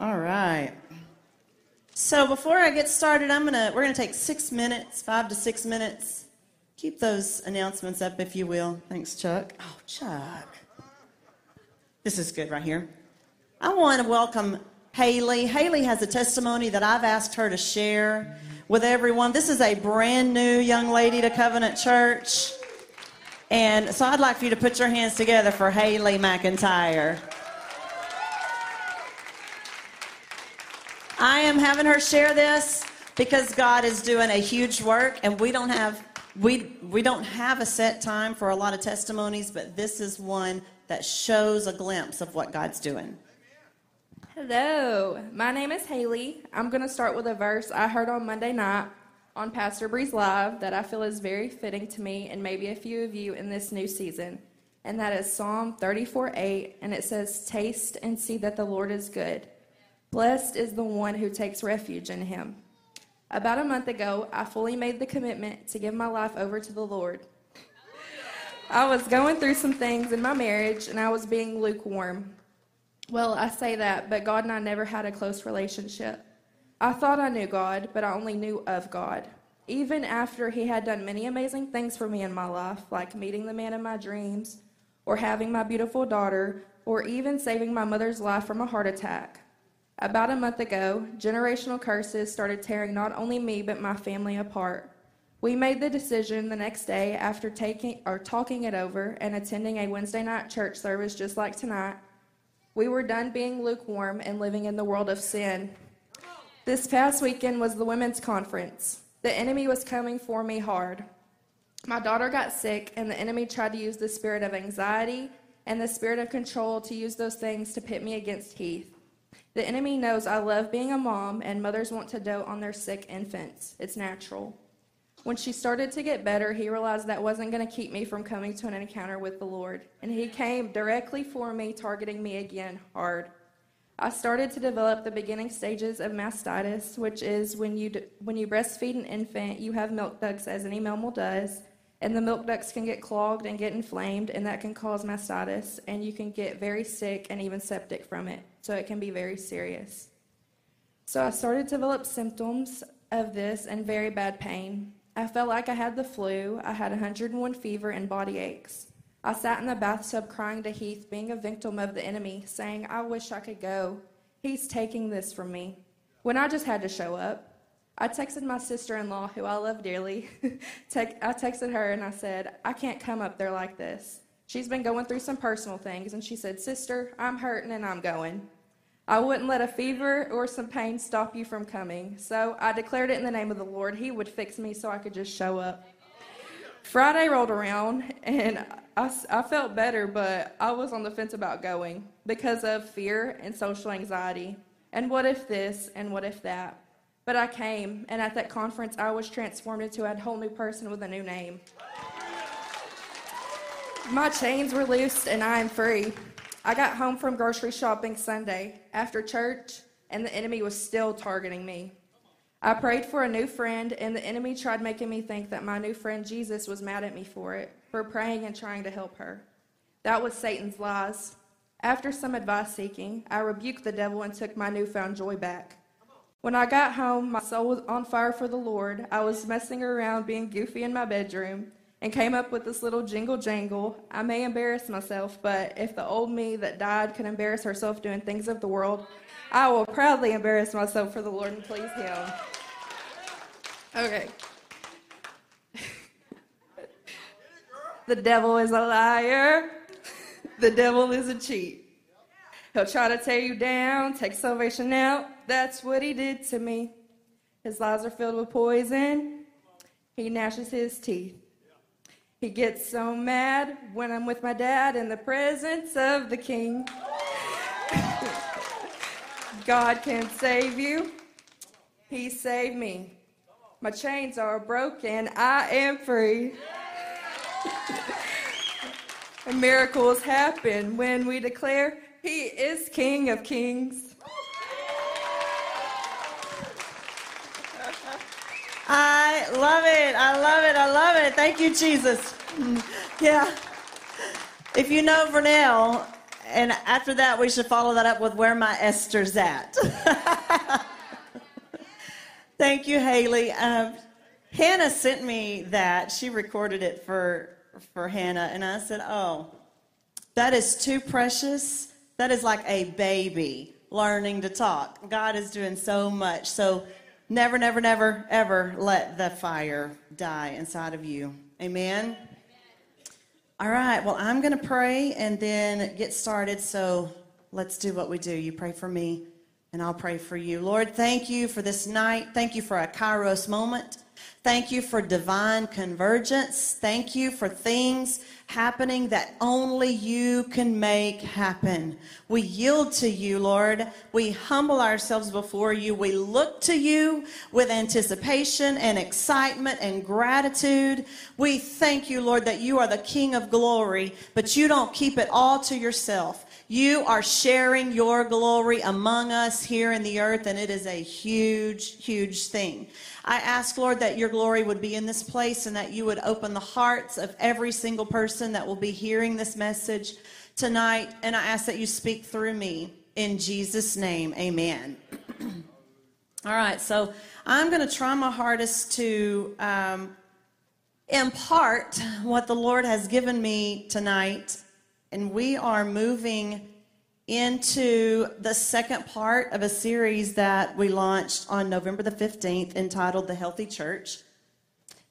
All right. So before I get started, I'm gonna we're gonna take six minutes, five to six minutes. Keep those announcements up if you will. Thanks, Chuck. Oh, Chuck. This is good right here. I want to welcome Haley. Haley has a testimony that I've asked her to share with everyone. This is a brand new young lady to Covenant Church. And so I'd like for you to put your hands together for Haley McIntyre. I am having her share this because God is doing a huge work and we don't have we we don't have a set time for a lot of testimonies, but this is one that shows a glimpse of what God's doing. Hello, my name is Haley. I'm going to start with a verse I heard on Monday night on Pastor Bree's Live that I feel is very fitting to me and maybe a few of you in this new season. And that is Psalm 34:8 and it says, Taste and see that the Lord is good. Blessed is the one who takes refuge in him. About a month ago, I fully made the commitment to give my life over to the Lord. I was going through some things in my marriage and I was being lukewarm. Well, I say that, but God and I never had a close relationship. I thought I knew God, but I only knew of God. Even after He had done many amazing things for me in my life, like meeting the man of my dreams, or having my beautiful daughter, or even saving my mother's life from a heart attack. About a month ago, generational curses started tearing not only me but my family apart. We made the decision the next day after taking or talking it over and attending a Wednesday night church service just like tonight. We were done being lukewarm and living in the world of sin. This past weekend was the women's conference. The enemy was coming for me hard. My daughter got sick, and the enemy tried to use the spirit of anxiety and the spirit of control to use those things to pit me against Heath. The enemy knows I love being a mom, and mothers want to dote on their sick infants. It's natural. When she started to get better, he realized that wasn't going to keep me from coming to an encounter with the Lord. And he came directly for me, targeting me again hard. I started to develop the beginning stages of mastitis, which is when you, d- when you breastfeed an infant, you have milk ducts, as any mammal does, and the milk ducts can get clogged and get inflamed, and that can cause mastitis, and you can get very sick and even septic from it. So it can be very serious. So I started to develop symptoms of this and very bad pain. I felt like I had the flu, I had 101 fever and body aches. I sat in the bathtub crying to Heath, being a victim of the enemy, saying, I wish I could go. He's taking this from me. When I just had to show up. I texted my sister in law, who I love dearly. I texted her and I said, I can't come up there like this. She's been going through some personal things, and she said, Sister, I'm hurting and I'm going. I wouldn't let a fever or some pain stop you from coming. So I declared it in the name of the Lord. He would fix me so I could just show up. Friday rolled around, and I, I felt better, but I was on the fence about going because of fear and social anxiety. And what if this and what if that? But I came, and at that conference, I was transformed into a whole new person with a new name. My chains were loosed, and I am free. I got home from grocery shopping Sunday after church, and the enemy was still targeting me. I prayed for a new friend, and the enemy tried making me think that my new friend Jesus was mad at me for it, for praying and trying to help her. That was Satan's lies. After some advice seeking, I rebuked the devil and took my newfound joy back. When I got home, my soul was on fire for the Lord. I was messing around being goofy in my bedroom and came up with this little jingle jangle. I may embarrass myself, but if the old me that died could embarrass herself doing things of the world, I will proudly embarrass myself for the Lord and please Him. Okay. the devil is a liar. the devil is a cheat. He'll try to tear you down, take salvation out. That's what he did to me. His lies are filled with poison. He gnashes his teeth. He gets so mad when I'm with my dad in the presence of the king. God can save you. He saved me. My chains are broken. I am free. and miracles happen when we declare He is King of Kings. I love it. I love it. I love it. Thank you, Jesus. Yeah. If you know Vernell, and after that, we should follow that up with where my Esther's at. Thank you, Haley. Um, Hannah sent me that. She recorded it for for Hannah, and I said, "Oh, that is too precious. That is like a baby learning to talk. God is doing so much. So never, never, never, ever let the fire die inside of you. Amen." All right, well, I'm going to pray and then get started. So let's do what we do. You pray for me, and I'll pray for you. Lord, thank you for this night. Thank you for a Kairos moment. Thank you for divine convergence. Thank you for things happening that only you can make happen. We yield to you, Lord. We humble ourselves before you. We look to you with anticipation and excitement and gratitude. We thank you, Lord, that you are the King of glory, but you don't keep it all to yourself. You are sharing your glory among us here in the earth, and it is a huge, huge thing. I ask, Lord, that your glory would be in this place and that you would open the hearts of every single person that will be hearing this message tonight. And I ask that you speak through me. In Jesus' name, amen. All right, so I'm going to try my hardest to um, impart what the Lord has given me tonight. And we are moving into the second part of a series that we launched on November the 15th entitled The Healthy Church.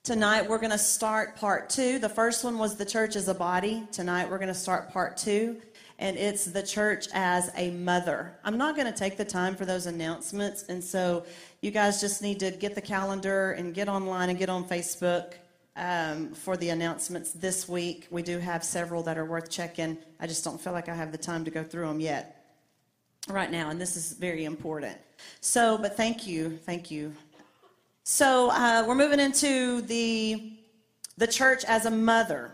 Tonight we're going to start part two. The first one was the church as a body. Tonight we're going to start part two, and it's the church as a mother. I'm not going to take the time for those announcements, and so you guys just need to get the calendar and get online and get on Facebook um, for the announcements this week. We do have several that are worth checking. I just don't feel like I have the time to go through them yet right now, and this is very important. So, but thank you, thank you. So uh, we're moving into the the church as a mother.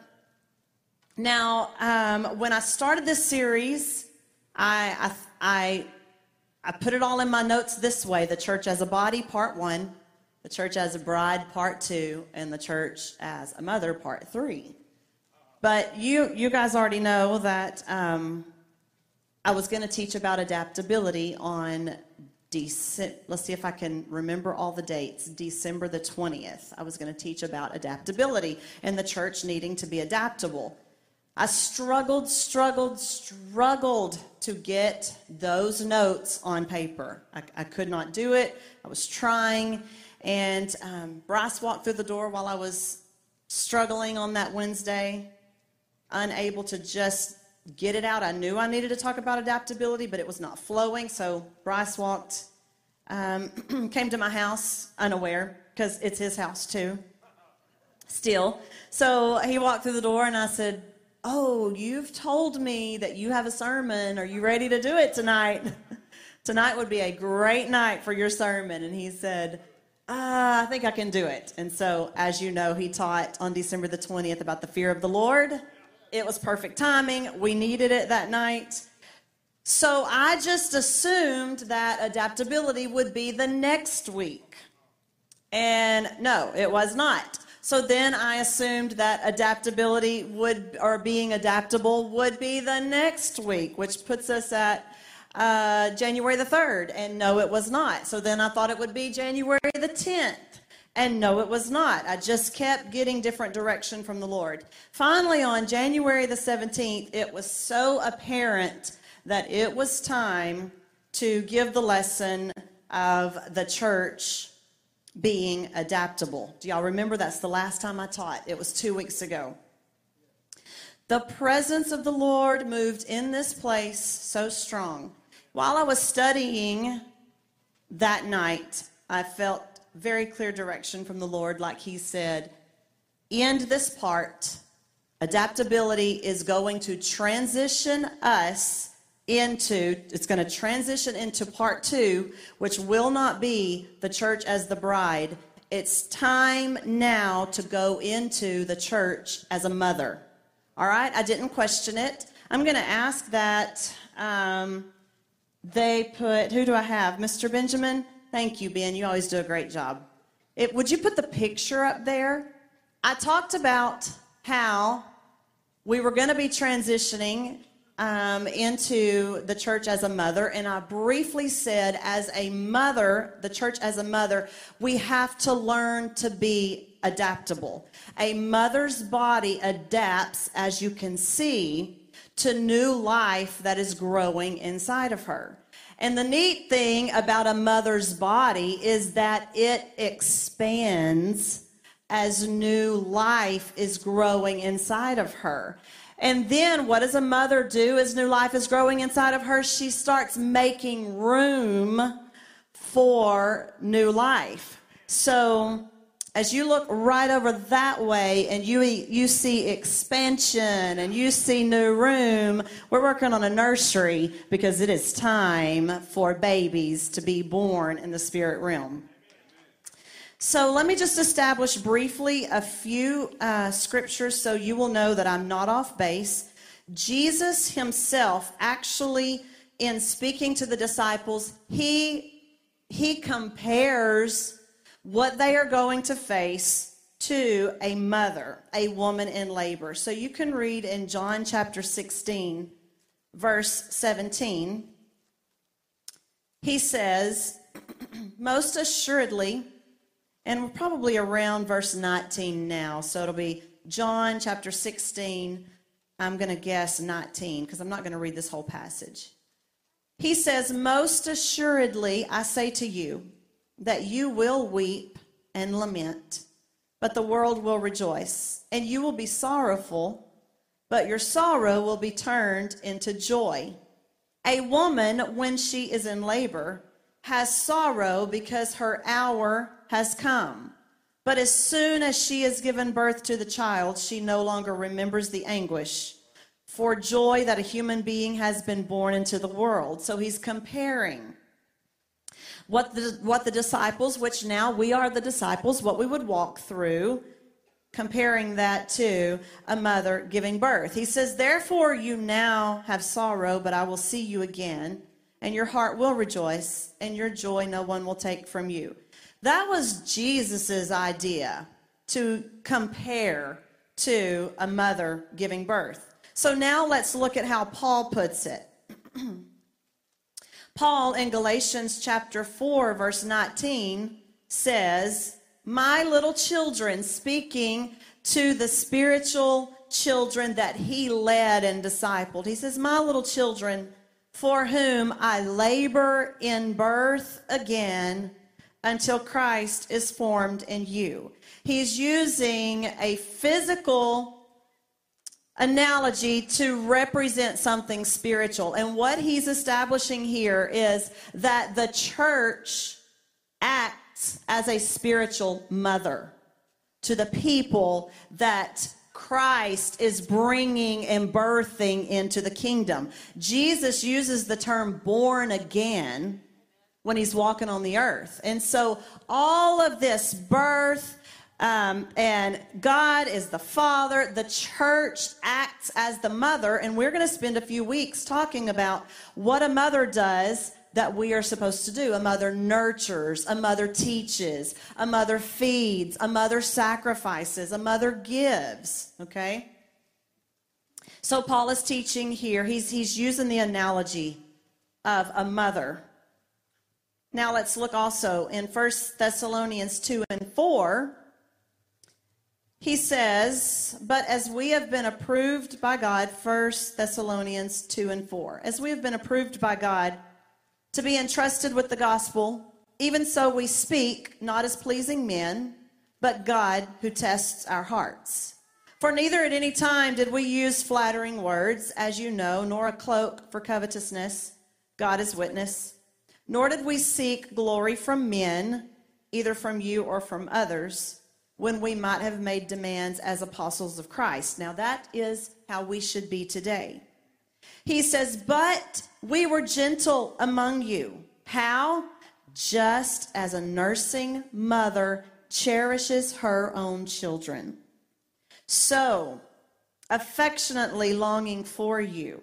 Now, um, when I started this series, I, I I I put it all in my notes this way: the church as a body, part one the church as a bride, part two, and the church as a mother, part three. But you, you guys already know that um, I was going to teach about adaptability on December. Let's see if I can remember all the dates. December the 20th. I was going to teach about adaptability and the church needing to be adaptable. I struggled, struggled, struggled to get those notes on paper. I, I could not do it. I was trying. And um, Bryce walked through the door while I was struggling on that Wednesday, unable to just get it out. I knew I needed to talk about adaptability, but it was not flowing. So Bryce walked, um, came to my house unaware, because it's his house too, still. So he walked through the door, and I said, Oh, you've told me that you have a sermon. Are you ready to do it tonight? tonight would be a great night for your sermon. And he said, uh, I think I can do it. And so, as you know, he taught on December the 20th about the fear of the Lord. It was perfect timing. We needed it that night. So I just assumed that adaptability would be the next week. And no, it was not. So then I assumed that adaptability would, or being adaptable, would be the next week, which puts us at uh, January the 3rd, and no, it was not. So then I thought it would be January the 10th. And no, it was not. I just kept getting different direction from the Lord. Finally, on January the 17th, it was so apparent that it was time to give the lesson of the church being adaptable. Do y'all remember that's the last time I taught? It was two weeks ago. The presence of the Lord moved in this place so strong while I was studying that night, I felt very clear direction from the Lord, like He said, end this part. Adaptability is going to transition us into, it's going to transition into part two, which will not be the church as the bride. It's time now to go into the church as a mother. All right? I didn't question it. I'm going to ask that. Um, they put, who do I have? Mr. Benjamin? Thank you, Ben. You always do a great job. It, would you put the picture up there? I talked about how we were going to be transitioning um, into the church as a mother, and I briefly said, as a mother, the church as a mother, we have to learn to be adaptable. A mother's body adapts, as you can see, to new life that is growing inside of her. And the neat thing about a mother's body is that it expands as new life is growing inside of her. And then what does a mother do as new life is growing inside of her? She starts making room for new life. So as you look right over that way and you you see expansion and you see new room, we're working on a nursery because it is time for babies to be born in the spirit realm. So let me just establish briefly a few uh, scriptures so you will know that I'm not off base. Jesus himself actually, in speaking to the disciples, he, he compares what they are going to face to a mother, a woman in labor. So you can read in John chapter 16, verse 17. He says, Most assuredly, and we're probably around verse 19 now. So it'll be John chapter 16. I'm going to guess 19 because I'm not going to read this whole passage. He says, Most assuredly, I say to you that you will weep and lament, but the world will rejoice. And you will be sorrowful, but your sorrow will be turned into joy. A woman, when she is in labor, has sorrow because her hour has come. But as soon as she has given birth to the child, she no longer remembers the anguish for joy that a human being has been born into the world. So he's comparing what the, what the disciples, which now we are the disciples, what we would walk through, comparing that to a mother giving birth. He says, Therefore, you now have sorrow, but I will see you again, and your heart will rejoice, and your joy no one will take from you. That was Jesus's idea to compare to a mother giving birth. So now let's look at how Paul puts it. Paul in Galatians chapter 4, verse 19 says, My little children, speaking to the spiritual children that he led and discipled. He says, My little children, for whom I labor in birth again until Christ is formed in you. He's using a physical analogy to represent something spiritual. And what he's establishing here is that the church acts as a spiritual mother to the people that Christ is bringing and birthing into the kingdom. Jesus uses the term born again when he's walking on the earth. And so all of this birth, um, and God is the father. The church acts as the mother. And we're going to spend a few weeks talking about what a mother does that we are supposed to do. A mother nurtures, a mother teaches, a mother feeds, a mother sacrifices, a mother gives. Okay? So Paul is teaching here, he's, he's using the analogy of a mother now let's look also in 1 Thessalonians 2 and 4. He says, But as we have been approved by God, 1 Thessalonians 2 and 4, as we have been approved by God to be entrusted with the gospel, even so we speak, not as pleasing men, but God who tests our hearts. For neither at any time did we use flattering words, as you know, nor a cloak for covetousness. God is witness. Nor did we seek glory from men, either from you or from others, when we might have made demands as apostles of Christ. Now, that is how we should be today. He says, But we were gentle among you. How? Just as a nursing mother cherishes her own children. So, affectionately longing for you,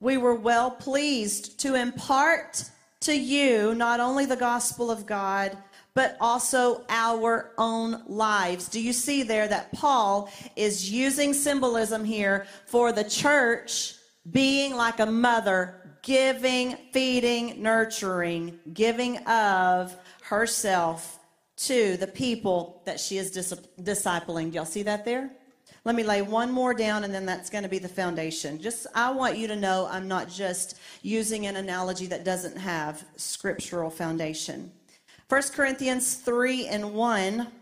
we were well pleased to impart to you not only the gospel of God, but also our own lives. Do you see there that Paul is using symbolism here for the church being like a mother, giving, feeding, nurturing, giving of herself to the people that she is dis- discipling. Do y'all see that there? Let me lay one more down and then that's going to be the foundation. Just I want you to know I'm not just using an analogy that doesn't have scriptural foundation. 1 Corinthians 3 and 1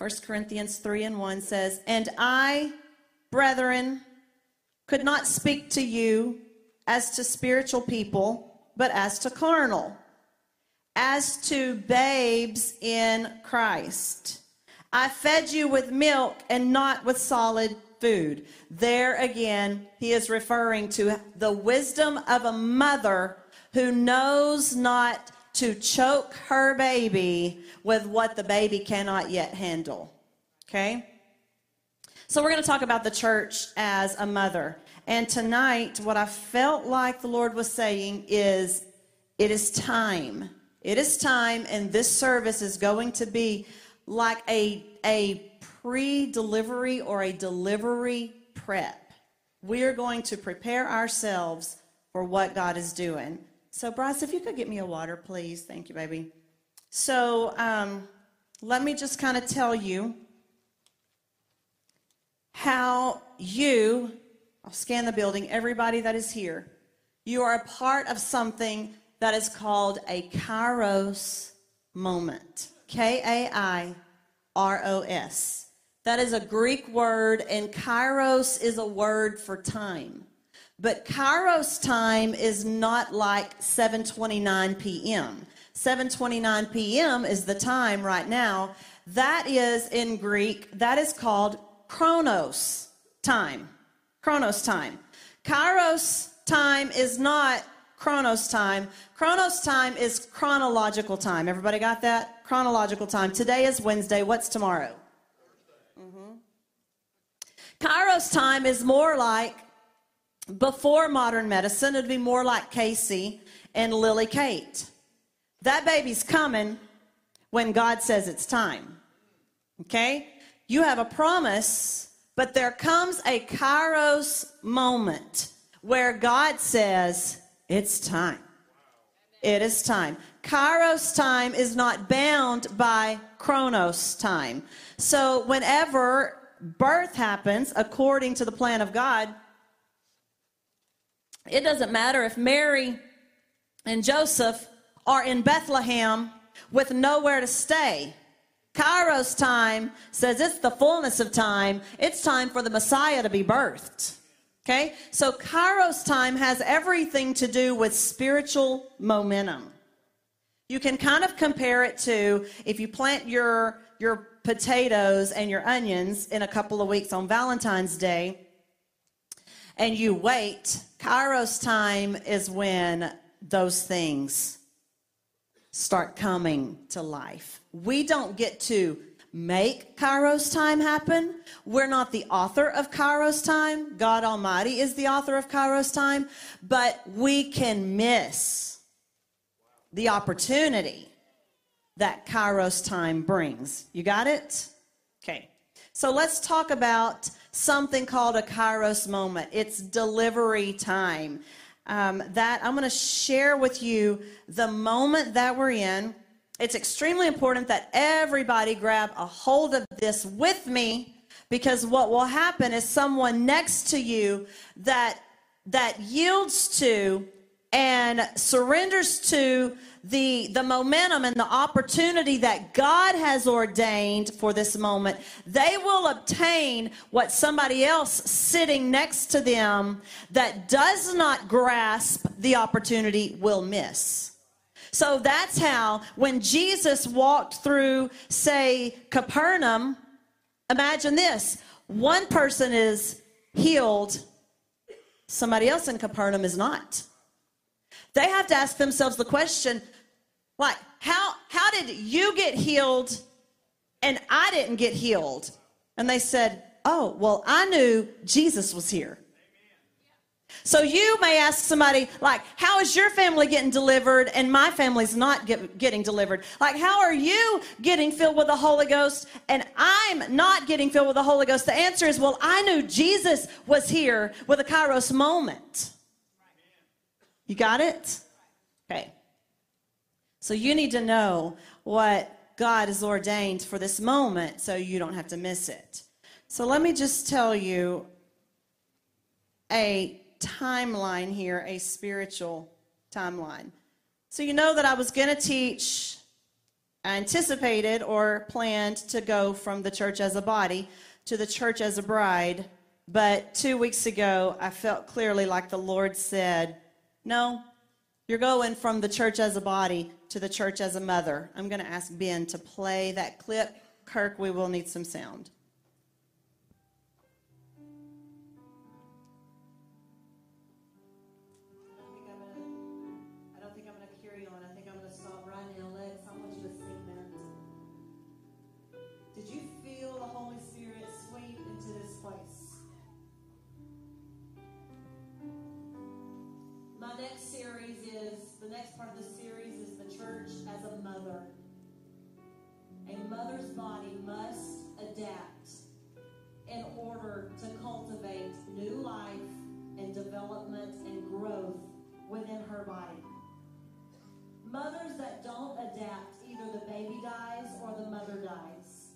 1 Corinthians 3 and 1 says, "And I, brethren, could not speak to you as to spiritual people, but as to carnal, as to babes in Christ." I fed you with milk and not with solid food. There again, he is referring to the wisdom of a mother who knows not to choke her baby with what the baby cannot yet handle. Okay? So, we're going to talk about the church as a mother. And tonight, what I felt like the Lord was saying is it is time. It is time, and this service is going to be like a, a pre delivery or a delivery prep. We are going to prepare ourselves for what God is doing. So, Bryce, if you could get me a water, please. Thank you, baby. So, um, let me just kind of tell you how you, I'll scan the building, everybody that is here, you are a part of something that is called a kairos moment. K A I R O S. That is a Greek word, and kairos is a word for time. But kairos time is not like 7:29 p.m. 7:29 p.m. is the time right now. That is in Greek, that is called chronos time. Chronos time. Kairos time is not chronos time. Chronos time is chronological time. Everybody got that? Chronological time. Today is Wednesday. What's tomorrow? Mm-hmm. Kairos time is more like before modern medicine, it'd be more like Casey and Lily Kate. That baby's coming when God says it's time. Okay? You have a promise, but there comes a kairos moment where God says, it's time. It is time. Kairos time is not bound by chronos time. So whenever birth happens according to the plan of God, it doesn't matter if Mary and Joseph are in Bethlehem with nowhere to stay. Kairos time says it's the fullness of time. It's time for the Messiah to be birthed. Okay? So Kairos time has everything to do with spiritual momentum. You can kind of compare it to if you plant your your potatoes and your onions in a couple of weeks on Valentine's Day and you wait, Kairos time is when those things start coming to life. We don't get to make Kairos time happen. We're not the author of Kairos time. God Almighty is the author of Kairos time, but we can miss the opportunity that Kairos time brings. You got it? Okay. So let's talk about something called a Kairos moment. It's delivery time. Um, that I'm going to share with you the moment that we're in. It's extremely important that everybody grab a hold of this with me because what will happen is someone next to you that that yields to and surrenders to the, the momentum and the opportunity that God has ordained for this moment, they will obtain what somebody else sitting next to them that does not grasp the opportunity will miss. So that's how, when Jesus walked through, say, Capernaum, imagine this one person is healed, somebody else in Capernaum is not. They have to ask themselves the question, like, how, how did you get healed and I didn't get healed? And they said, oh, well, I knew Jesus was here. So you may ask somebody, like, how is your family getting delivered and my family's not get, getting delivered? Like, how are you getting filled with the Holy Ghost and I'm not getting filled with the Holy Ghost? The answer is, well, I knew Jesus was here with a Kairos moment. You got it? Okay. So you need to know what God has ordained for this moment so you don't have to miss it. So let me just tell you a timeline here, a spiritual timeline. So you know that I was going to teach, I anticipated or planned to go from the church as a body to the church as a bride. But two weeks ago, I felt clearly like the Lord said, No, you're going from the church as a body to the church as a mother. I'm going to ask Ben to play that clip. Kirk, we will need some sound. Mothers body must adapt in order to cultivate new life and development and growth within her body. Mothers that don't adapt, either the baby dies or the mother dies.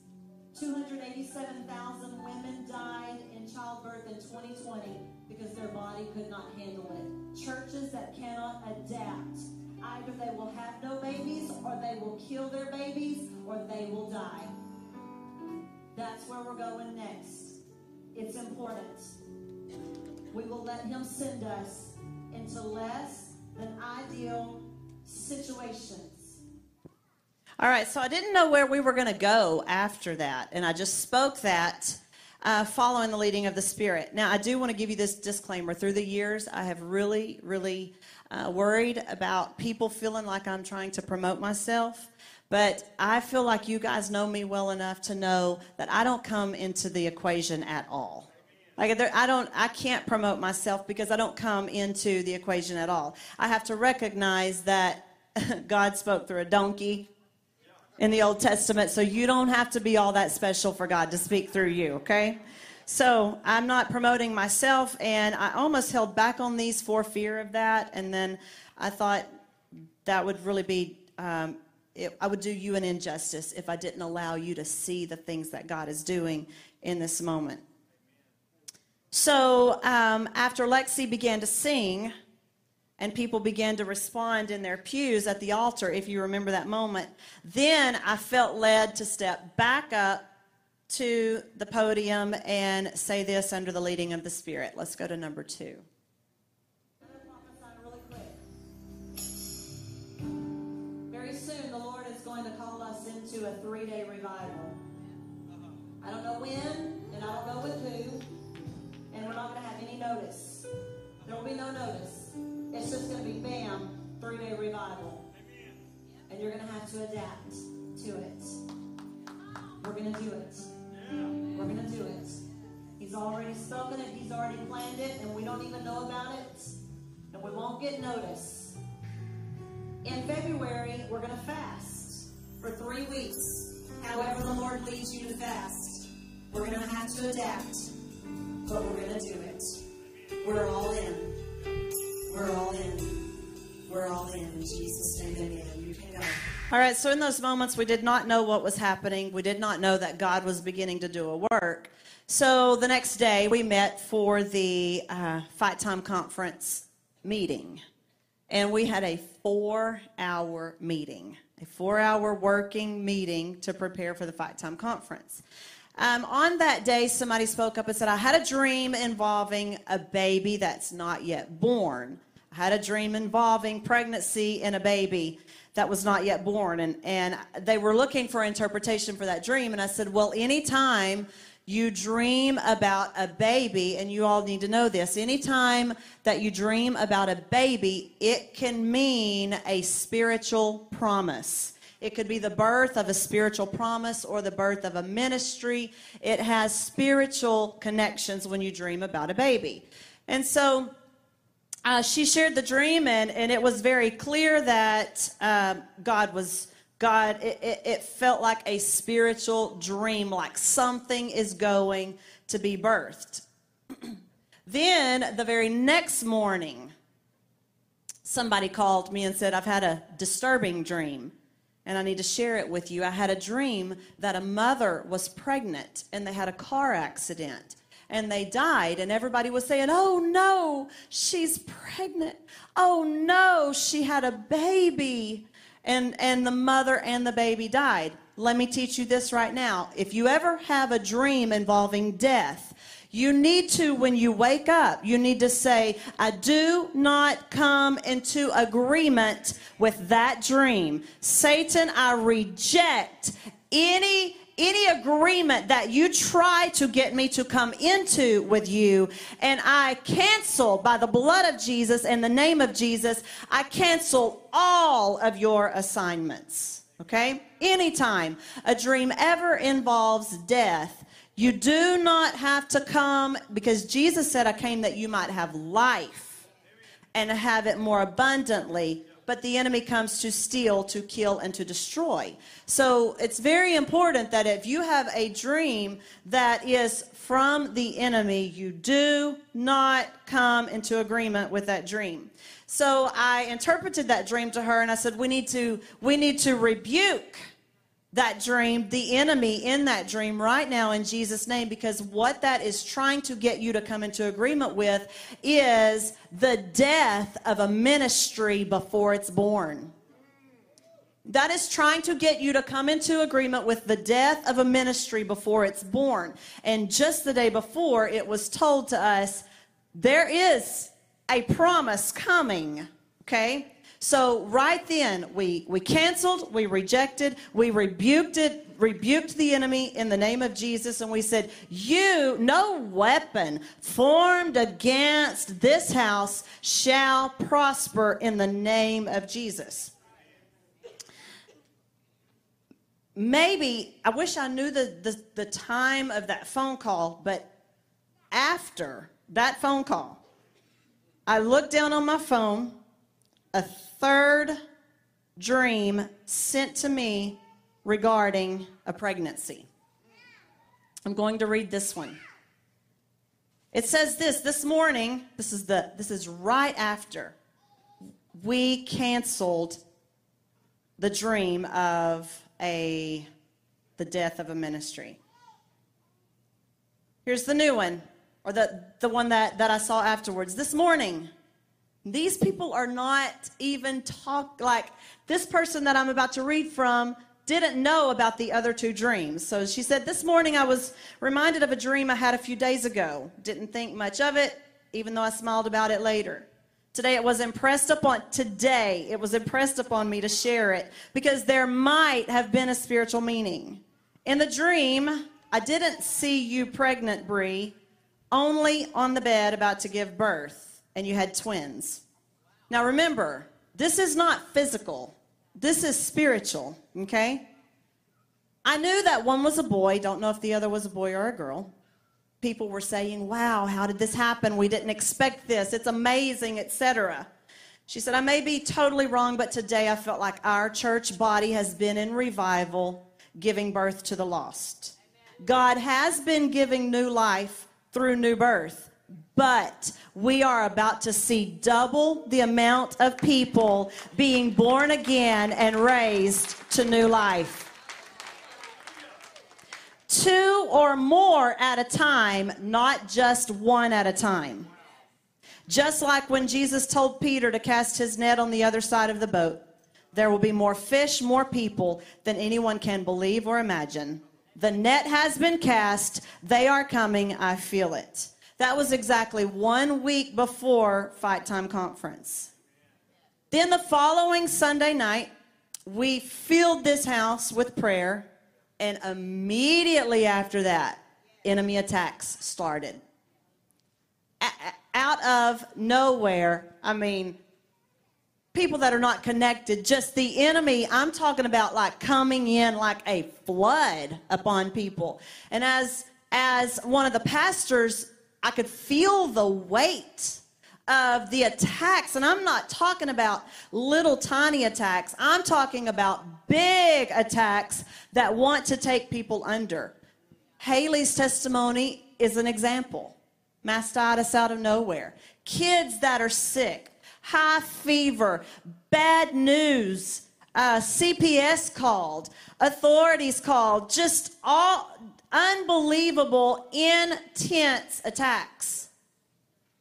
287,000 women died in childbirth in 2020 because their body could not handle it. Churches that cannot adapt, either they will have no babies or they will kill their babies or they will die. That's where we're going next. It's important. We will let Him send us into less than ideal situations. All right, so I didn't know where we were going to go after that, and I just spoke that uh, following the leading of the Spirit. Now, I do want to give you this disclaimer. Through the years, I have really, really uh, worried about people feeling like I'm trying to promote myself. But I feel like you guys know me well enough to know that I don't come into the equation at all. Like I don't, I can't promote myself because I don't come into the equation at all. I have to recognize that God spoke through a donkey in the Old Testament, so you don't have to be all that special for God to speak through you. Okay, so I'm not promoting myself, and I almost held back on these for fear of that, and then I thought that would really be. Um, it, I would do you an injustice if I didn't allow you to see the things that God is doing in this moment. So um, after Lexi began to sing, and people began to respond in their pews at the altar, if you remember that moment, then I felt led to step back up to the podium and say this under the leading of the Spirit. Let's go to number two. Very soon, the Lord is going to call us into a three day revival. I don't know when, and I don't know with who and we're not going to have any notice. There will be no notice. Just going to be bam, three day revival. And you're going to have to adapt to it. We're going to do it. We're going to do it. He's already spoken it, He's already planned it, and we don't even know about it. And we won't get notice. In February, we're going to fast for three weeks. However, the Lord leads you to fast. We're going to have to adapt but we're going to do it. We're all in. We're all in. We're all in. In Jesus' name, amen. You can go. All right, so in those moments, we did not know what was happening. We did not know that God was beginning to do a work. So the next day, we met for the uh, Fight Time Conference meeting. And we had a four hour meeting, a four hour working meeting to prepare for the Fight Time Conference. Um, on that day, somebody spoke up and said, I had a dream involving a baby that's not yet born. I had a dream involving pregnancy and a baby that was not yet born. And, and they were looking for interpretation for that dream. And I said, Well, anytime you dream about a baby, and you all need to know this, anytime that you dream about a baby, it can mean a spiritual promise. It could be the birth of a spiritual promise or the birth of a ministry. It has spiritual connections when you dream about a baby. And so uh, she shared the dream, and, and it was very clear that uh, God was God. It, it, it felt like a spiritual dream, like something is going to be birthed. then the very next morning, somebody called me and said, I've had a disturbing dream and I need to share it with you. I had a dream that a mother was pregnant and they had a car accident and they died and everybody was saying oh no she's pregnant. Oh no she had a baby. And and the mother and the baby died. Let me teach you this right now. If you ever have a dream involving death you need to, when you wake up, you need to say, I do not come into agreement with that dream. Satan, I reject any any agreement that you try to get me to come into with you, and I cancel by the blood of Jesus and the name of Jesus, I cancel all of your assignments. Okay? Anytime a dream ever involves death, you do not have to come because Jesus said, I came that you might have life and have it more abundantly but the enemy comes to steal, to kill, and to destroy. So it's very important that if you have a dream that is from the enemy, you do not come into agreement with that dream. So I interpreted that dream to her and I said, we need to, we need to rebuke that dream, the enemy in that dream right now in Jesus' name, because what that is trying to get you to come into agreement with is the death of a ministry before it's born. That is trying to get you to come into agreement with the death of a ministry before it's born. And just the day before, it was told to us there is a promise coming, okay? So right then, we, we canceled, we rejected, we rebuked it, rebuked the enemy in the name of Jesus, and we said, You, no weapon formed against this house shall prosper in the name of Jesus. Maybe, I wish I knew the, the, the time of that phone call, but after that phone call, I looked down on my phone a third dream sent to me regarding a pregnancy. I'm going to read this one. It says this this morning, this is the this is right after we canceled the dream of a the death of a ministry. Here's the new one, or the, the one that, that I saw afterwards. This morning, these people are not even talk like this person that I'm about to read from didn't know about the other two dreams. So she said, This morning I was reminded of a dream I had a few days ago. Didn't think much of it, even though I smiled about it later. Today it was impressed upon today it was impressed upon me to share it because there might have been a spiritual meaning. In the dream, I didn't see you pregnant, Bree, only on the bed about to give birth and you had twins. Now remember, this is not physical, this is spiritual, okay? I knew that one was a boy, don't know if the other was a boy or a girl. People were saying, "Wow, how did this happen? We didn't expect this. It's amazing, etc." She said, "I may be totally wrong, but today I felt like our church body has been in revival, giving birth to the lost. God has been giving new life through new birth. But we are about to see double the amount of people being born again and raised to new life. Two or more at a time, not just one at a time. Just like when Jesus told Peter to cast his net on the other side of the boat, there will be more fish, more people than anyone can believe or imagine. The net has been cast. They are coming. I feel it. That was exactly one week before Fight Time Conference. Then the following Sunday night, we filled this house with prayer, and immediately after that, enemy attacks started. Out of nowhere, I mean, people that are not connected, just the enemy, I'm talking about like coming in like a flood upon people. And as as one of the pastors I could feel the weight of the attacks, and I'm not talking about little tiny attacks, I'm talking about big attacks that want to take people under. Haley's testimony is an example. Mastitis out of nowhere. Kids that are sick, high fever, bad news, uh, CPS called, authorities called, just all unbelievable, intense attacks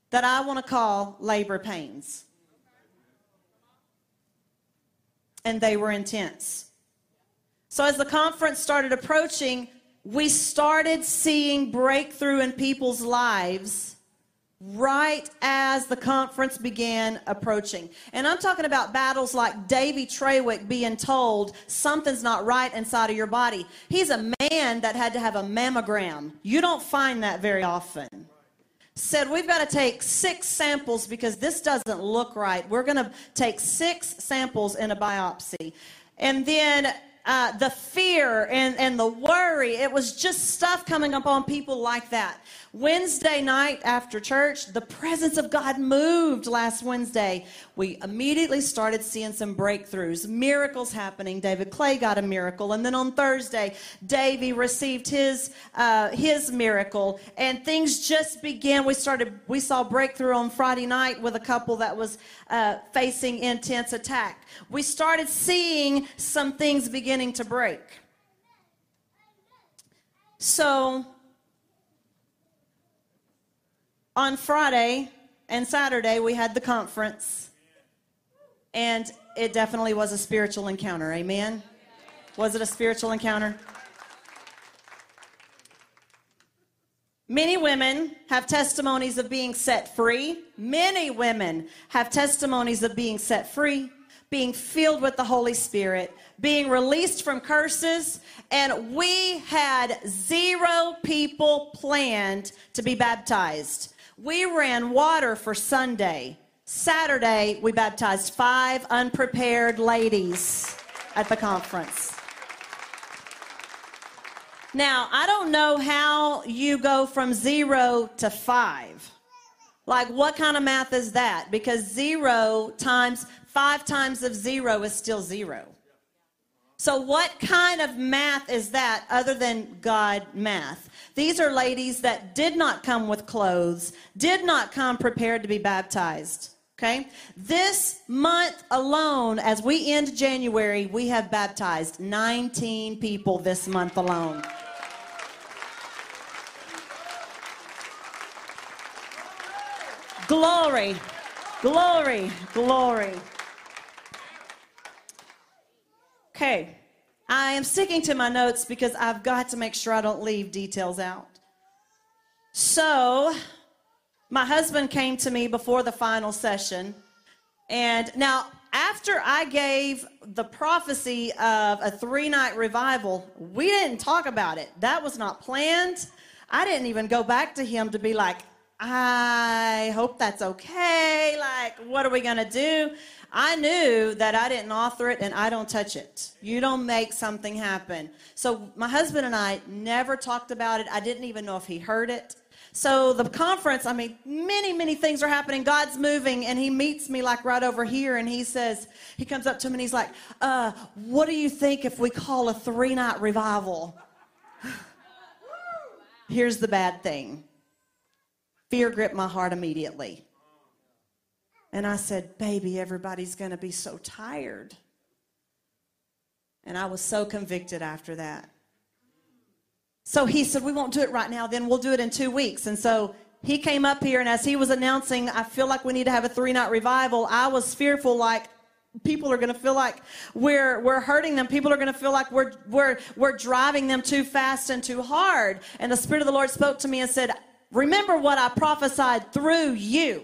that I want to call labor pains. And they were intense. So, as the conference started approaching, we started seeing breakthrough in people's lives right as the conference began approaching. And I'm talking about battles like Davy Trawick being told something's not right inside of your body. He's a man that had to have a mammogram. You don't find that very often. Said, we've got to take six samples because this doesn't look right. We're going to take six samples in a biopsy. And then uh, the fear and, and the worry. It was just stuff coming up on people like that. Wednesday night after church, the presence of God moved last Wednesday. We immediately started seeing some breakthroughs, miracles happening. David Clay got a miracle. And then on Thursday, Davy received his, uh, his miracle. And things just began. We started, we saw breakthrough on Friday night with a couple that was uh, facing intense attack. We started seeing some things beginning to break. So on Friday and Saturday, we had the conference, and it definitely was a spiritual encounter. Amen? Was it a spiritual encounter? Many women have testimonies of being set free. Many women have testimonies of being set free, being filled with the Holy Spirit, being released from curses. And we had zero people planned to be baptized. We ran water for Sunday. Saturday, we baptized five unprepared ladies at the conference. Now, I don't know how you go from zero to five. Like, what kind of math is that? Because zero times five times of zero is still zero. So, what kind of math is that other than God math? These are ladies that did not come with clothes, did not come prepared to be baptized. Okay? This month alone, as we end January, we have baptized 19 people this month alone. Glory, glory, glory. Okay. I am sticking to my notes because I've got to make sure I don't leave details out. So, my husband came to me before the final session. And now, after I gave the prophecy of a three night revival, we didn't talk about it. That was not planned. I didn't even go back to him to be like, I hope that's okay. Like, what are we going to do? I knew that I didn't author it and I don't touch it. You don't make something happen. So my husband and I never talked about it. I didn't even know if he heard it. So the conference, I mean, many, many things are happening. God's moving, and he meets me like right over here, and he says, he comes up to me and he's like, uh, what do you think if we call a three night revival? Here's the bad thing fear gripped my heart immediately. And I said, Baby, everybody's going to be so tired. And I was so convicted after that. So he said, We won't do it right now, then we'll do it in two weeks. And so he came up here, and as he was announcing, I feel like we need to have a three night revival, I was fearful like, people are going to feel like we're we're hurting them people are going to feel like we're we're we're driving them too fast and too hard and the spirit of the lord spoke to me and said remember what i prophesied through you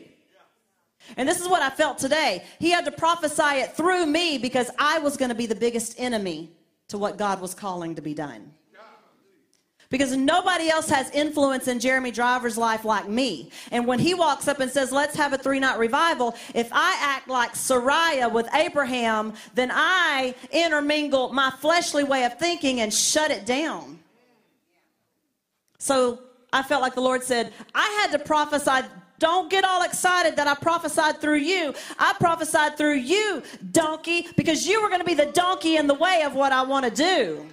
and this is what I felt today. He had to prophesy it through me because I was going to be the biggest enemy to what God was calling to be done. Because nobody else has influence in Jeremy Driver's life like me. And when he walks up and says, Let's have a three night revival, if I act like Sariah with Abraham, then I intermingle my fleshly way of thinking and shut it down. So I felt like the Lord said, I had to prophesy Don't get all excited that I prophesied through you. I prophesied through you, donkey, because you were going to be the donkey in the way of what I want to do.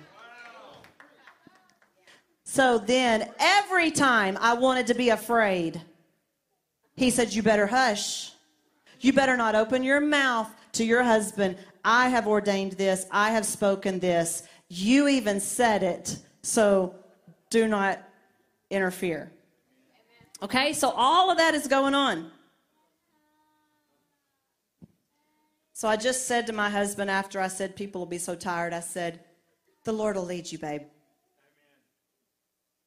So then, every time I wanted to be afraid, he said, You better hush. You better not open your mouth to your husband. I have ordained this, I have spoken this. You even said it, so do not interfere. Okay, so all of that is going on. So I just said to my husband after I said people will be so tired, I said, The Lord will lead you, babe.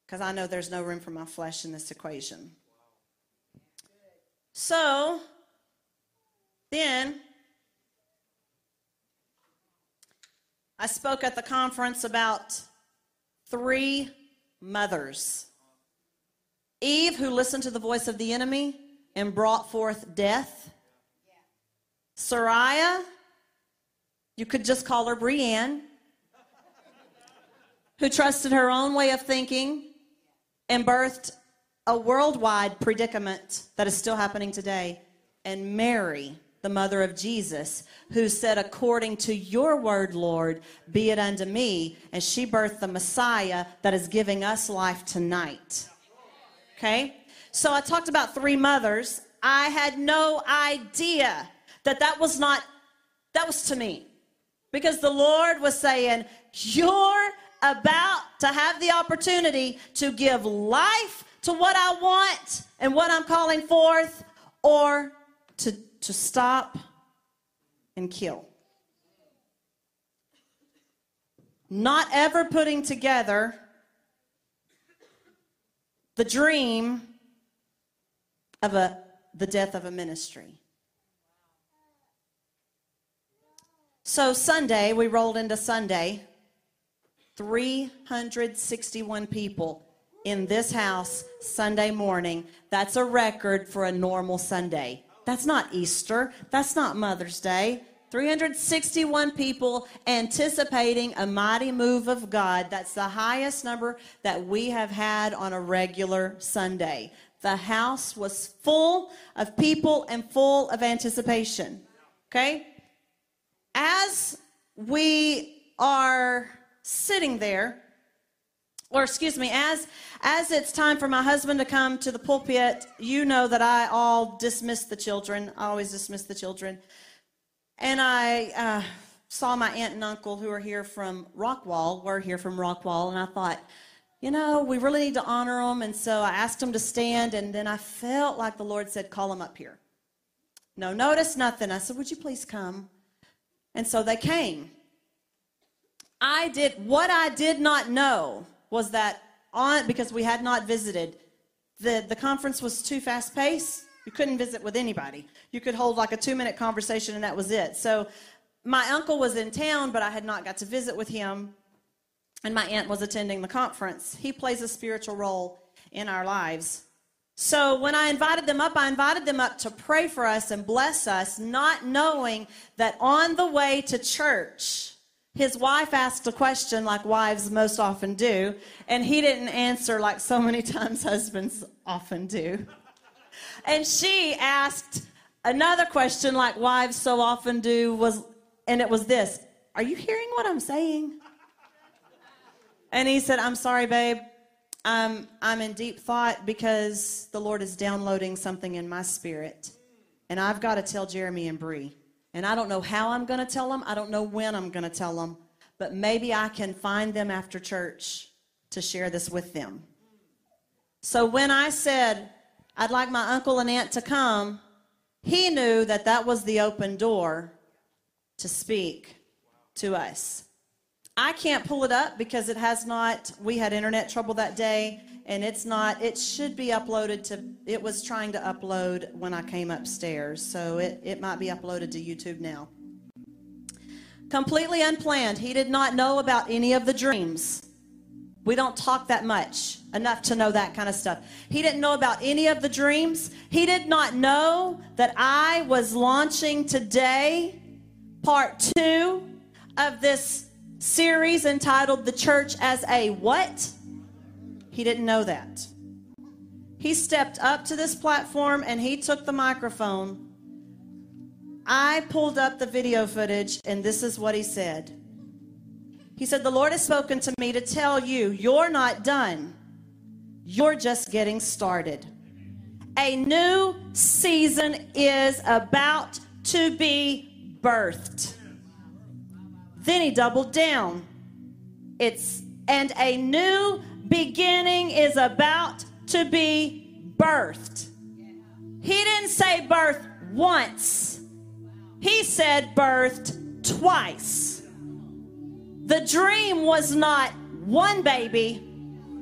Because I know there's no room for my flesh in this equation. So then I spoke at the conference about three mothers Eve, who listened to the voice of the enemy and brought forth death. Sariah, you could just call her Bri'Ann, who trusted her own way of thinking and birthed a worldwide predicament that is still happening today. And Mary, the mother of Jesus, who said, According to your word, Lord, be it unto me. And she birthed the Messiah that is giving us life tonight. Okay? So I talked about three mothers. I had no idea that that was not, that was to me. Because the Lord was saying, You're about to have the opportunity to give life to what I want and what I'm calling forth, or to, to stop and kill. Not ever putting together the dream of a, the death of a ministry. So, Sunday, we rolled into Sunday. 361 people in this house Sunday morning. That's a record for a normal Sunday. That's not Easter. That's not Mother's Day. 361 people anticipating a mighty move of God. That's the highest number that we have had on a regular Sunday. The house was full of people and full of anticipation. Okay? As we are sitting there, or excuse me, as as it's time for my husband to come to the pulpit, you know that I all dismiss the children. I always dismiss the children. And I uh, saw my aunt and uncle who are here from Rockwall, were here from Rockwall, and I thought, you know, we really need to honor them. And so I asked them to stand, and then I felt like the Lord said, call them up here. No notice, nothing. I said, would you please come? And so they came. I did, what I did not know was that on, because we had not visited, the, the conference was too fast paced you couldn't visit with anybody. You could hold like a two minute conversation and that was it. So my uncle was in town, but I had not got to visit with him. And my aunt was attending the conference. He plays a spiritual role in our lives. So when I invited them up, I invited them up to pray for us and bless us, not knowing that on the way to church, his wife asked a question like wives most often do, and he didn't answer like so many times husbands often do. And she asked another question, like wives so often do, was, and it was this Are you hearing what I'm saying? And he said, I'm sorry, babe. I'm, I'm in deep thought because the Lord is downloading something in my spirit. And I've got to tell Jeremy and Bree. And I don't know how I'm going to tell them. I don't know when I'm going to tell them. But maybe I can find them after church to share this with them. So when I said, I'd like my uncle and aunt to come. He knew that that was the open door to speak to us. I can't pull it up because it has not, we had internet trouble that day and it's not, it should be uploaded to, it was trying to upload when I came upstairs. So it, it might be uploaded to YouTube now. Completely unplanned. He did not know about any of the dreams. We don't talk that much, enough to know that kind of stuff. He didn't know about any of the dreams. He did not know that I was launching today part two of this series entitled The Church as a What? He didn't know that. he stepped up to this platform and he took the microphone. I pulled up the video footage, and this is what he said. He said, The Lord has spoken to me to tell you, you're not done. You're just getting started. A new season is about to be birthed. Then he doubled down. It's and a new beginning is about to be birthed. He didn't say birth once. He said birthed twice. The dream was not one baby,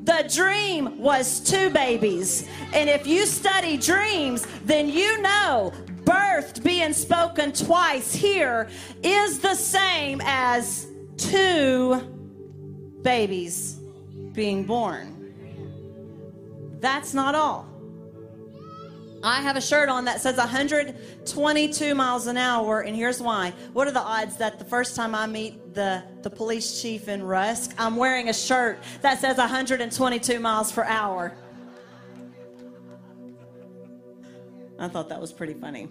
the dream was two babies. And if you study dreams, then you know birthed being spoken twice here is the same as two babies being born. That's not all. I have a shirt on that says 122 miles an hour, and here's why. What are the odds that the first time I meet the, the police chief in Rusk, I'm wearing a shirt that says 122 miles per hour? I thought that was pretty funny.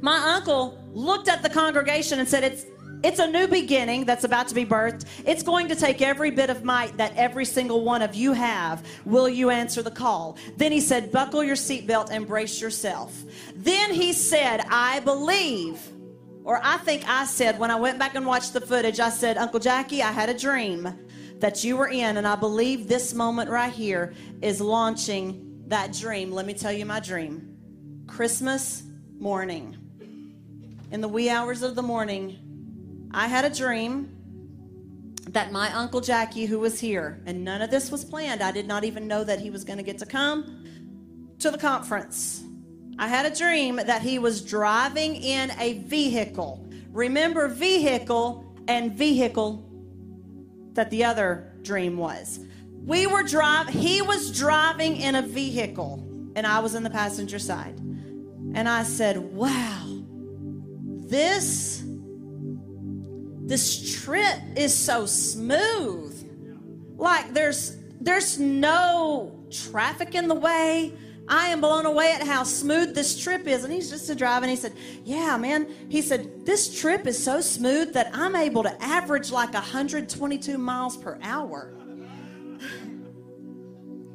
My uncle looked at the congregation and said, It's it's a new beginning that's about to be birthed. It's going to take every bit of might that every single one of you have. Will you answer the call? Then he said, Buckle your seatbelt and brace yourself. Then he said, I believe. Or I think I said, when I went back and watched the footage, I said, Uncle Jackie, I had a dream that you were in, and I believe this moment right here is launching that dream. Let me tell you my dream. Christmas morning. In the wee hours of the morning, I had a dream that my Uncle Jackie, who was here, and none of this was planned, I did not even know that he was going to get to come to the conference. I had a dream that he was driving in a vehicle. Remember, vehicle and vehicle that the other dream was. We were drive he was driving in a vehicle and I was in the passenger side. And I said, "Wow. This this trip is so smooth. Like there's there's no traffic in the way. I am blown away at how smooth this trip is. And he's just driving. He said, Yeah, man. He said, This trip is so smooth that I'm able to average like 122 miles per hour.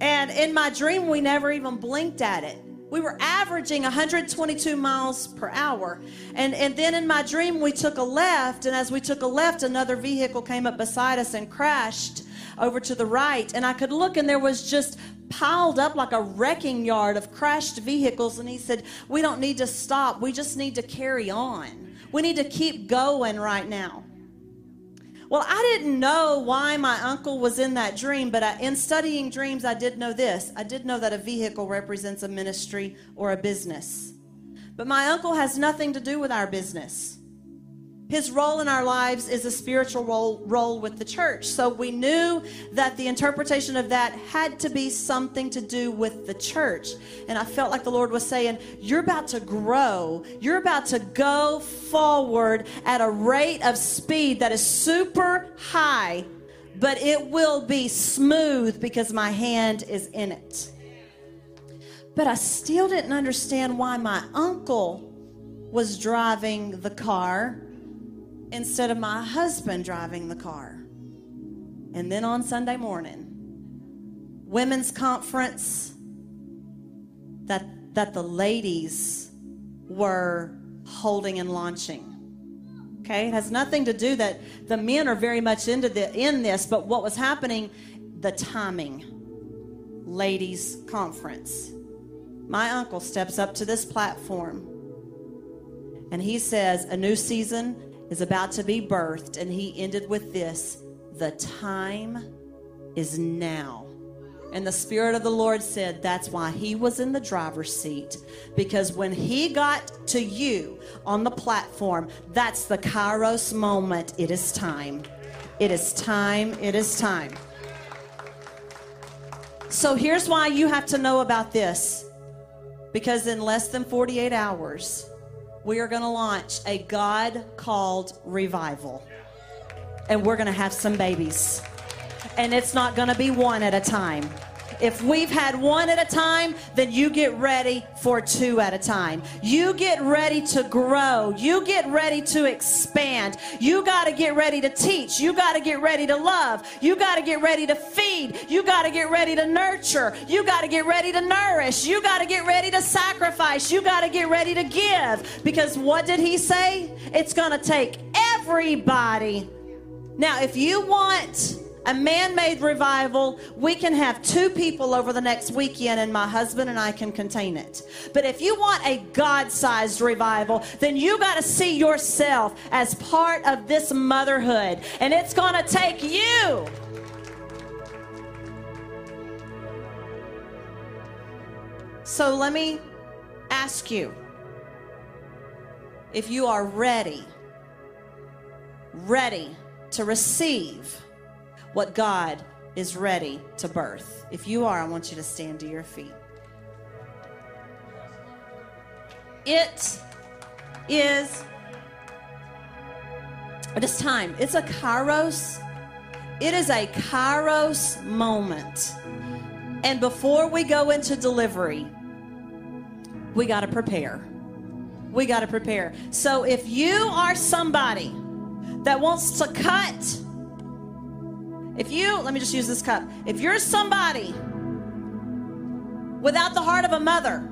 And in my dream, we never even blinked at it. We were averaging 122 miles per hour. And, and then in my dream, we took a left. And as we took a left, another vehicle came up beside us and crashed over to the right. And I could look, and there was just piled up like a wrecking yard of crashed vehicles. And he said, We don't need to stop. We just need to carry on. We need to keep going right now. Well, I didn't know why my uncle was in that dream, but I, in studying dreams, I did know this. I did know that a vehicle represents a ministry or a business. But my uncle has nothing to do with our business. His role in our lives is a spiritual role, role with the church. So we knew that the interpretation of that had to be something to do with the church. And I felt like the Lord was saying, You're about to grow. You're about to go forward at a rate of speed that is super high, but it will be smooth because my hand is in it. But I still didn't understand why my uncle was driving the car instead of my husband driving the car. And then on Sunday morning, women's conference that that the ladies were holding and launching. Okay, it has nothing to do that the men are very much into the in this, but what was happening, the timing. Ladies conference. My uncle steps up to this platform and he says, A new season is about to be birthed, and he ended with this The time is now. And the Spirit of the Lord said that's why he was in the driver's seat. Because when he got to you on the platform, that's the Kairos moment. It is time. It is time. It is time. So here's why you have to know about this. Because in less than 48 hours, we are going to launch a God called revival. And we're going to have some babies. And it's not going to be one at a time. If we've had one at a time, then you get ready for two at a time. You get ready to grow. You get ready to expand. You got to get ready to teach. You got to get ready to love. You got to get ready to feed. You got to get ready to nurture. You got to get ready to nourish. You got to get ready to sacrifice. You got to get ready to give. Because what did he say? It's going to take everybody. Now, if you want a man made revival, we can have two people over the next weekend, and my husband and I can contain it. But if you want a God sized revival, then you got to see yourself as part of this motherhood, and it's going to take you. So let me ask you if you are ready, ready to receive what God is ready to birth. If you are, I want you to stand to your feet. It is it is time. It's a kairos. It is a kairos moment. And before we go into delivery, we got to prepare. We got to prepare. So if you are somebody that wants to cut if you, let me just use this cup. If you're somebody without the heart of a mother,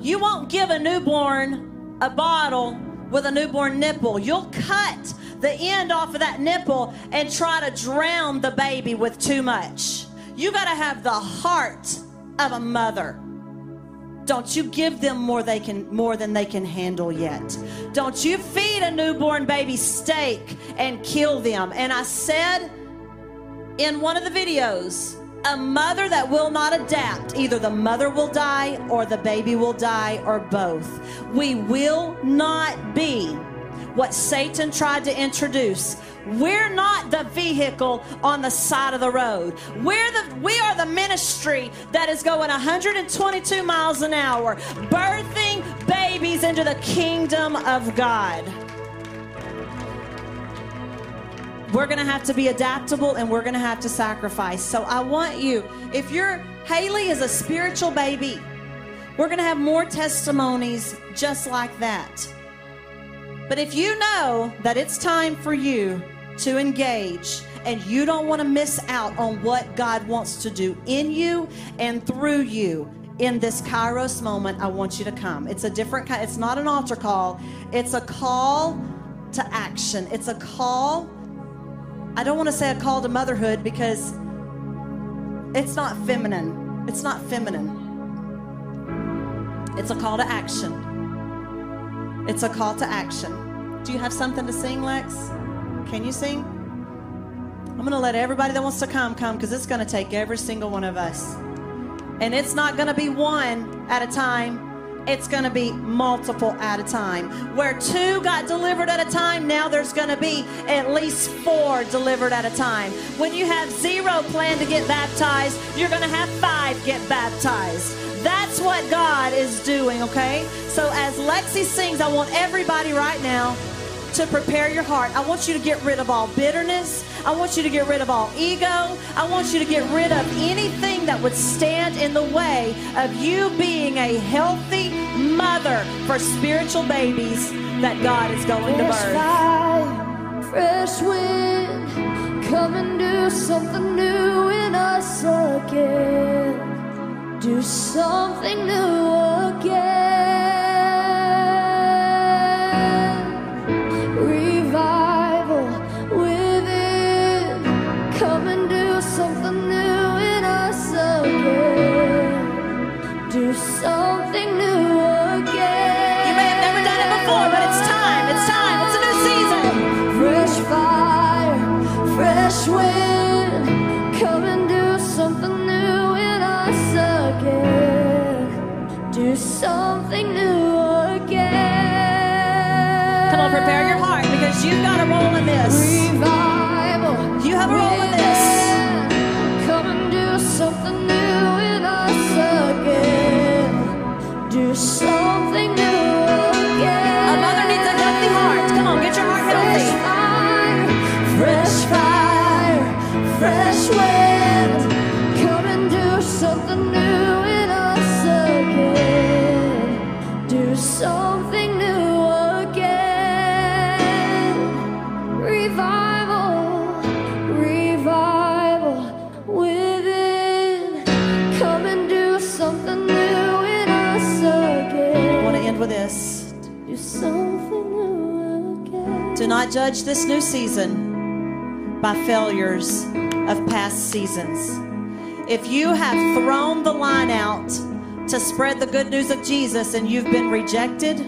you won't give a newborn a bottle with a newborn nipple. You'll cut the end off of that nipple and try to drown the baby with too much. You got to have the heart of a mother. Don't you give them more they can more than they can handle yet. Don't you feed a newborn baby steak and kill them. And I said in one of the videos, a mother that will not adapt, either the mother will die or the baby will die or both. We will not be what Satan tried to introduce. We're not the vehicle on the side of the road. We're the we are the ministry that is going 122 miles an hour, birthing babies into the kingdom of God. We're going to have to be adaptable and we're going to have to sacrifice. So I want you, if you're Haley is a spiritual baby, we're going to have more testimonies just like that. But if you know that it's time for you to engage and you don't want to miss out on what God wants to do in you and through you in this Kairos moment, I want you to come. It's a different kind, it's not an altar call, it's a call to action. It's a call. I don't want to say a call to motherhood because it's not feminine. It's not feminine. It's a call to action. It's a call to action. Do you have something to sing, Lex? Can you sing? I'm going to let everybody that wants to come come because it's going to take every single one of us. And it's not going to be one at a time. It's going to be multiple at a time. Where two got delivered at a time, now there's going to be at least four delivered at a time. When you have zero plan to get baptized, you're going to have five get baptized. That's what God is doing, okay? So as Lexi sings, I want everybody right now to prepare your heart. I want you to get rid of all bitterness. I want you to get rid of all ego. I want you to get rid of anything that would stand in the way of you being a healthy mother for spiritual babies that God is going to Fresh birth. fire, fresh wind, come and do something new in us again. Do something new again. You've got a role in this. Again. Do not judge this new season by failures of past seasons. If you have thrown the line out to spread the good news of Jesus and you've been rejected,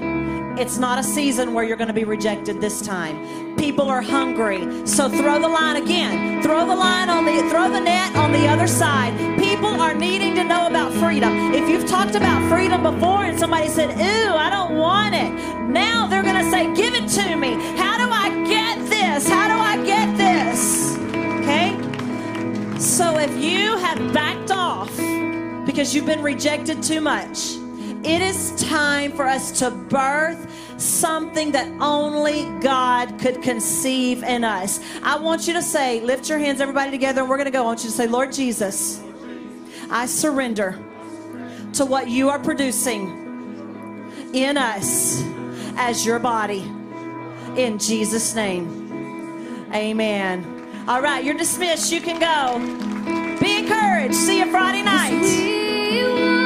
it's not a season where you're going to be rejected this time. People are hungry. So throw the line again. Throw the line on the throw the net on the other side. People are needing to know about freedom. If you've talked about freedom before and somebody said, "Ooh, I don't want it." Now they're going to say, "Give it to me. How do I get this? How do I get this?" Okay? So if you have backed off because you've been rejected too much, it is time for us to birth something that only God could conceive in us. I want you to say, lift your hands, everybody together, and we're going to go. I want you to say, Lord Jesus, I surrender to what you are producing in us as your body. In Jesus' name, amen. All right, you're dismissed. You can go. Be encouraged. See you Friday night.